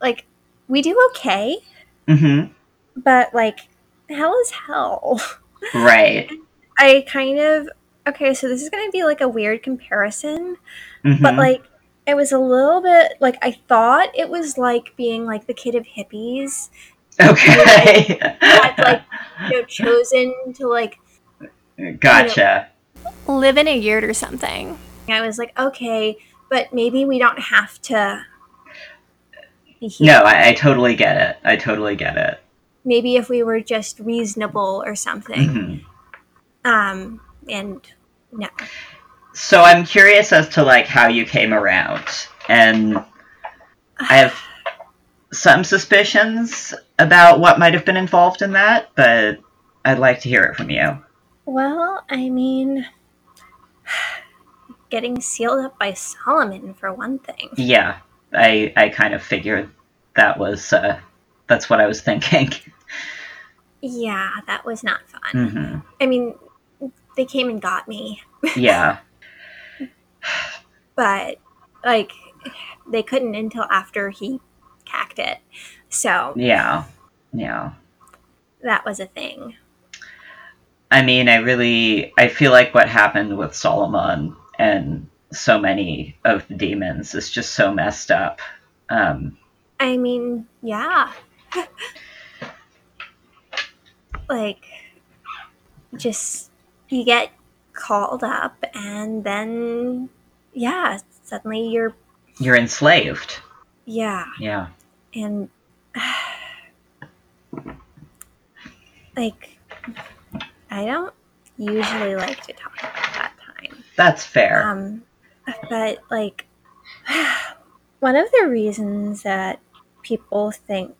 like we do okay. Hmm but like hell is hell. Right. i kind of okay so this is going to be like a weird comparison. Mhm. but like it was a little bit like i thought it was like being like the kid of hippies okay. had like you know chosen to like gotcha. live in a yurt or something. I was like, okay, but maybe we don't have to be here. No, I, I totally get it. I totally get it. Maybe if we were just reasonable or something. Mhm. Um, and no. So I'm curious as to like how you came around, and I have some suspicions about what might have been involved in that, but I'd like to hear it from you. Well, I mean, getting sealed up by Solomon for one thing. Yeah, I I kind of figured that was uh, that's what I was thinking. Yeah, that was not fun. hmm I mean, they came and got me, Yeah, but like, they couldn't until after he cacked it. So yeah, yeah. that was a thing. I mean, I really I feel like what happened with Solomon and so many of the demons is just so messed up. Um, I mean, yeah. like, just you get called up, and then, yeah, suddenly you're, you're enslaved. yeah, Yeah. And like, I don't usually like to talk about that time. That's fair. Um, but like, one of the reasons that people think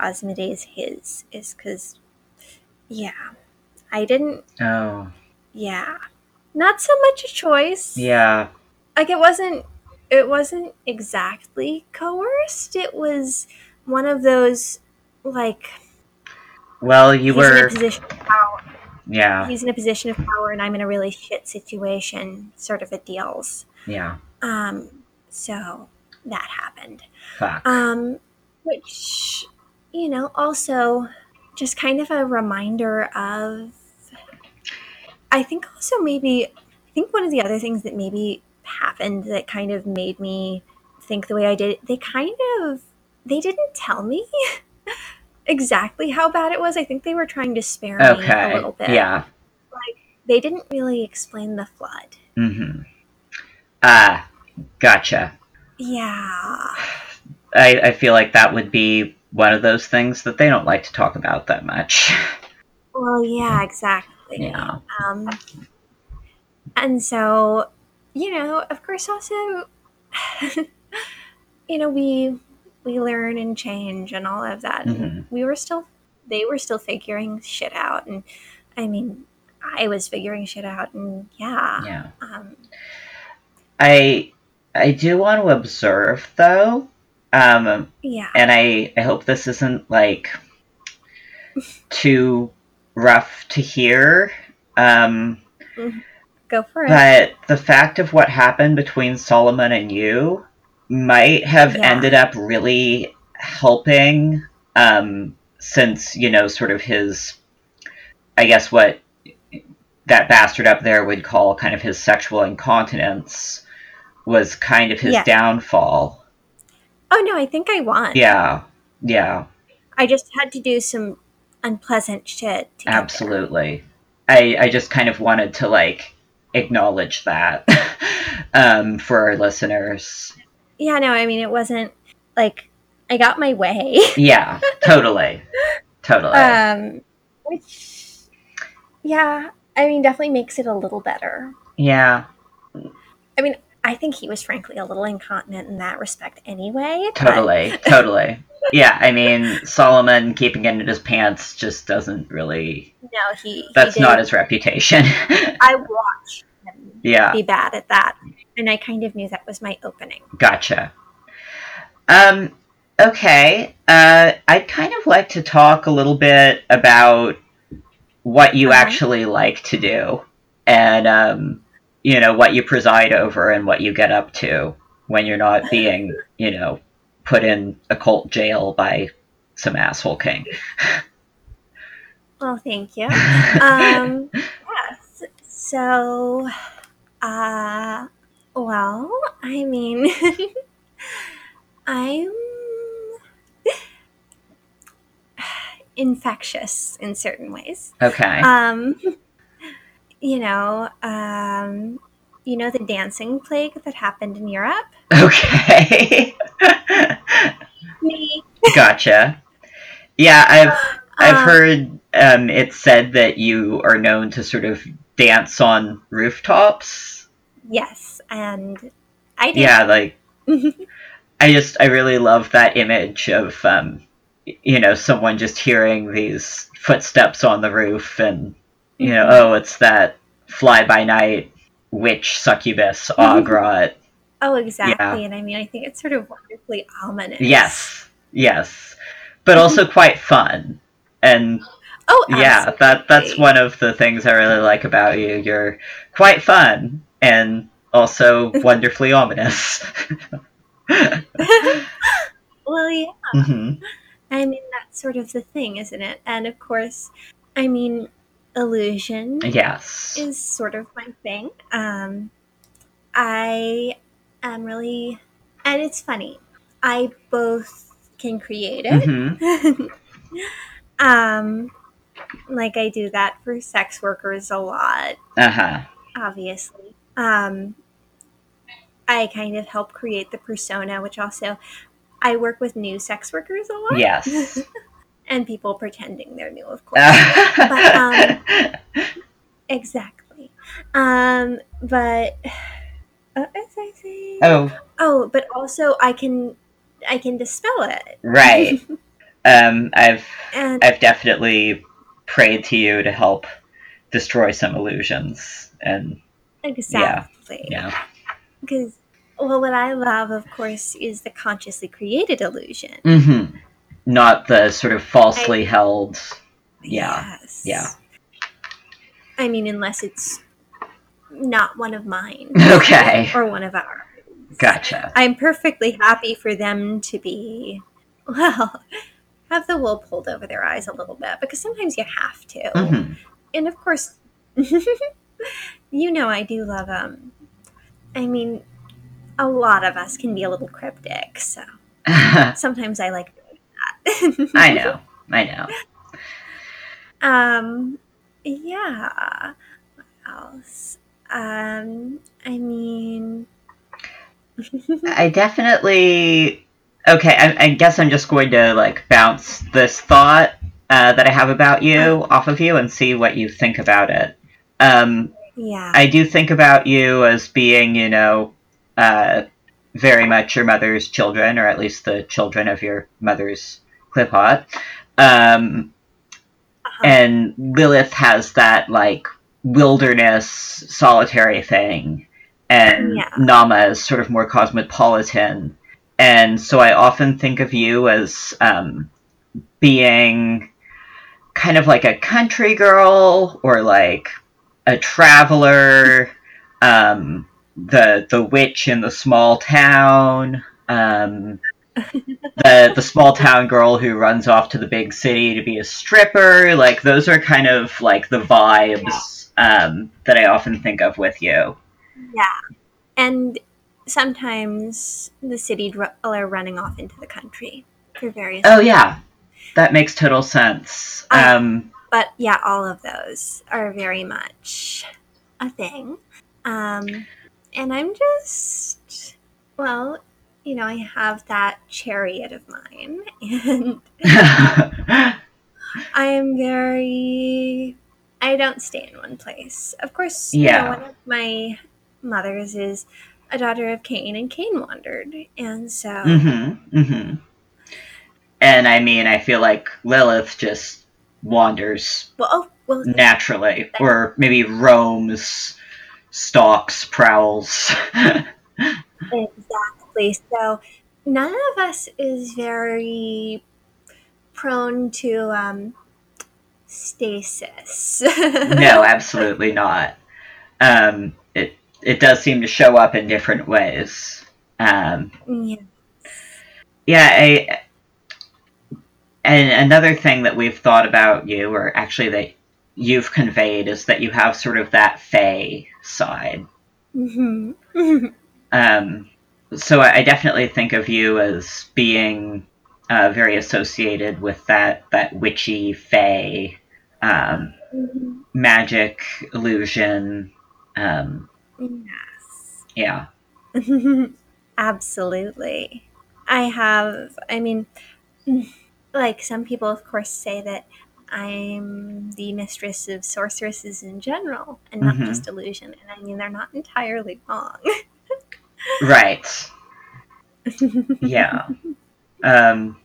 Osmode is his is because, yeah, I didn't. oh, Yeah, not so much a choice. yeah. Like it wasn't. It wasn't exactly coerced. It was one of those like Well, you he's in a were. position of power. Yeah, He's in a position of power, and I'm in a really shit situation. Sort of a deals. yeah. Um, so that happened. Fuck. Um, which, you know, also just kind of a reminder of. I think also maybe, I think one of the other things that maybe happened that kind of made me think the way I did, they kind of, they didn't tell me exactly how bad it was. I think they were trying to spare me a little bit. Yeah. Like They didn't really explain the flood. Mm-hmm. Ah, gotcha. Yeah. I, I feel like that would be one of those things that they don't like to talk about that much. Well, yeah, exactly. Yeah. Um, and so, you know, of course, also, you know, we we learn and change and all of that. And Mhm. we were still, they were still figuring shit out, and I mean, I was figuring shit out, and yeah. yeah. Um, I I do want to observe though, um, Yeah. and I I hope this isn't like too rough to hear. Um, Go for it. but the fact of what happened between Solomon and you might have Yeah. ended up really helping, um, since you know, sort of his, I guess what that bastard up there would call kind of his sexual incontinence was kind of his Yeah. downfall. oh no, I think I won. Yeah, yeah, I just had to do some unpleasant shit. To get there. absolutely. I I just kind of wanted to like acknowledge that um, for our listeners. Yeah, no, I mean it wasn't like I got my way. Yeah, totally, totally. um, which, yeah, I mean definitely makes it a little better. yeah, I mean, I think he was frankly a little incontinent in that respect anyway. but- totally, totally. Yeah, I mean Solomon keeping it in his pants just doesn't really. no, he. he That's did- not his reputation. I watched him yeah, be bad at that, and I kind of knew that was my opening. gotcha. Um, okay. Uh, I'd kind of like to talk a little bit about what you Uh-huh. actually like to do, and um, you know what you preside over and what you get up to when you're not being, you know, put in a cult jail by some asshole king. Well, thank you. um, yes. So, uh, well, I mean, I'm infectious in certain ways. okay. Um, you know, um, you know the dancing plague that happened in Europe. okay. Me. gotcha. Yeah, I've I've Um, heard um, it said that you are known to sort of dance on rooftops. Yes, and I did. Yeah, like I just I really love that image of um, you know someone just hearing these footsteps on the roof and you know Mhm. oh it's that fly by night witch succubus Agrat. Oh, exactly. And I mean, I think it's sort of wonderfully ominous. yes, yes, but also quite fun and Oh, yeah that that's one of the things i really like about you you're quite fun and also wonderfully ominous well, yeah. hmm I mean, that's sort of the thing, isn't it? And of course, I mean, illusion yes is sort of my thing. Um, I am really, and it's funny. I both can create it. hmm um, like I do that for sex workers a lot. uh-huh obviously. Um, I kind of help create the persona, which also I work with new sex workers a lot. yes and people pretending they're new, of course. um, exactly. Um, but what was I saying? oh Oh, but also I can I can dispel it. right um i've And i've definitely prayed to you to help destroy some illusions and exactly. yeah Because well, what I love, of course, is the consciously created illusion. hmm not the sort of falsely held yeah Yes. yeah. I mean, unless it's not one of mine. Okay. Or one of ours. gotcha I'm perfectly happy for them to be, well, have the wool pulled over their eyes a little bit because sometimes you have to. hmm And of course, you know, I do love them. I mean, a lot of us can be a little cryptic, so sometimes I like. I know. I know. Um, yeah. What else? Um, I mean, I definitely. Okay, I, I guess I'm just going to like bounce this thought uh, that I have about you off of you and see what you think about it. Um, yeah. I do think about you as being, you know, uh, very much your mother's children, or at least the children of your mother's Qliphoth. Um, Uh-huh. and Lilith has that like wilderness solitary thing, and Yeah. Nama is sort of more cosmopolitan. And so I often think of you as um, being kind of like a country girl or like a traveler, um, the the witch in the small town, um, the the small town girl who runs off to the big city to be a stripper. Like those are kind of like the vibes um, that I often think of with you. Yeah. And sometimes the city dweller running off into the country for various. Oh yeah, that makes total sense. Uh, Um, But yeah, all of those are very much a thing. Um, and I'm just, well, you know, I have that chariot of mine, and I am very. I don't stay in one place. Of course, you know, Yeah. one of my mothers is a daughter of Cain, and Cain wandered, and so mm-hmm, mm-hmm. And I mean, I feel like Lilith just wanders well, oh, well, naturally, or maybe roams, stalks, prowls. Exactly. So none of us is very prone to um, stasis. no, absolutely not. Um, it it does seem to show up in different ways. Um, yeah. yeah, I, and another thing that we've thought about you, or actually that you've conveyed, is that you have sort of that fey side. hmm Um, so I definitely think of you as being uh, very associated with that that witchy fey um, magic illusion. Um, yeah. Absolutely. I have, I mean, like some people, of course, say that I'm the mistress of sorceresses in general and not Mhm. just illusion. And I mean, they're not entirely wrong. Right. Yeah. Um,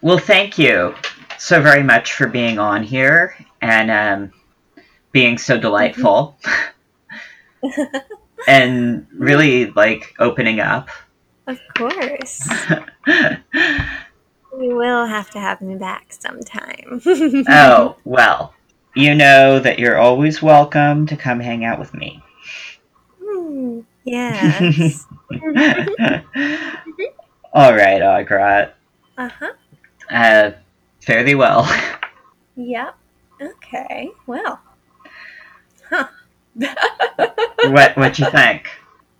well, thank you so very much for being on here and um, being so delightful and really like opening up. of course. You will have to have me back sometime. oh, well, you know that you're always welcome to come hang out with me. Yes. All right, Agrat. uh huh. Uh, fare thee well. Yep. Okay. Well. Huh. what what you think?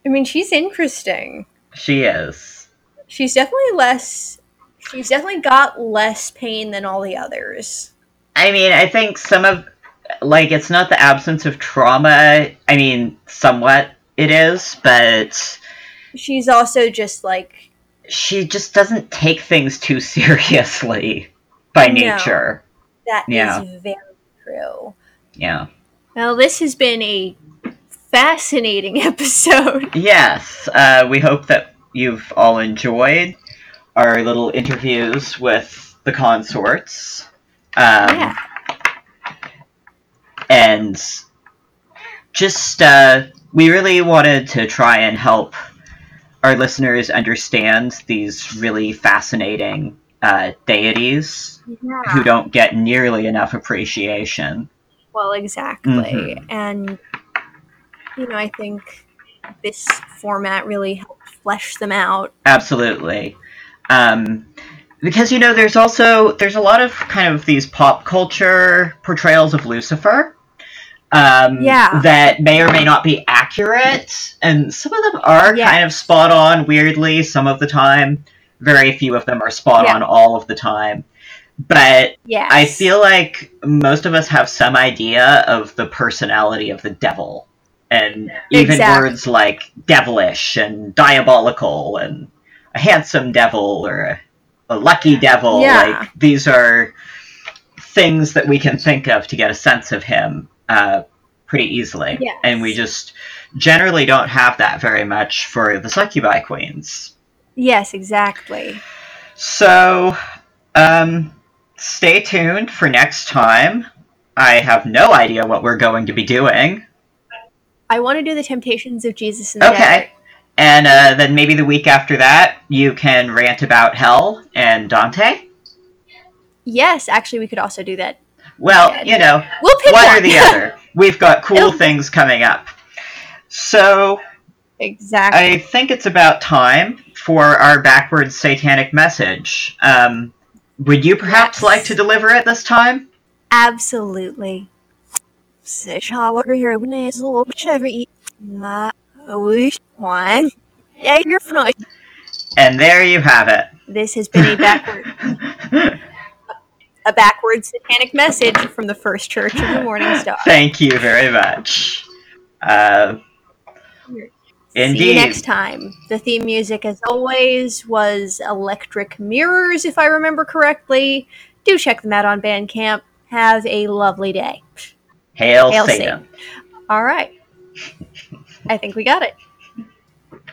I mean, she's interesting. She is. She's definitely less. She's definitely got less pain than all the others. I mean, I think some of like it's not the absence of trauma. I mean, somewhat it is, but She's also just like she just doesn't take things too seriously by No. nature. that is Yeah. very true. Yeah. Well, this has been a fascinating episode. Yes, uh, we hope that you've all enjoyed our little interviews with the consorts. Um, yeah. And just, uh, we really wanted to try and help our listeners understand these really fascinating uh, deities Yeah. who don't get nearly enough appreciation. Well, exactly. Mhm. And, you know, I think this format really helped flesh them out. Absolutely. Um, because you know, there's also there's a lot of kind of these pop culture portrayals of Lucifer. Um, Yeah. That may or may not be accurate, and some of them are Yes. kind of spot on. Weirdly, some of the time, very few of them are spot Yeah. on all of the time. But Yes. I feel like most of us have some idea of the personality of the devil. And even Exactly. words like devilish and diabolical and a handsome devil or a, a lucky devil, Yeah. like these are things that we can think of to get a sense of him uh, pretty easily. Yes. And we just generally don't have that very much for the succubi queens. Yes, exactly. So, um, stay tuned for next time. I have no idea what we're going to be doing. I want to do the Temptations of Jesus and the Okay. And uh, then maybe the week after that, you can rant about Hell and Dante. Yes, actually, we could also do that. Well, you know, We'll pick one one or the other. We've got cool It'll- things coming up. So exactly. I think it's about time for our backwards satanic message. Um, would you perhaps Yes. like to deliver it this time? Absolutely. And there you have it. This has been a backward, a backwards satanic message from the First Church of the Morning Star. Thank you very much. Uh, See you next time. The theme music, as always, was Electric Mirrors, if I remember correctly. Do check them out on Bandcamp. Have a lovely day. Hail, Hail Satan. All right. I think we got it.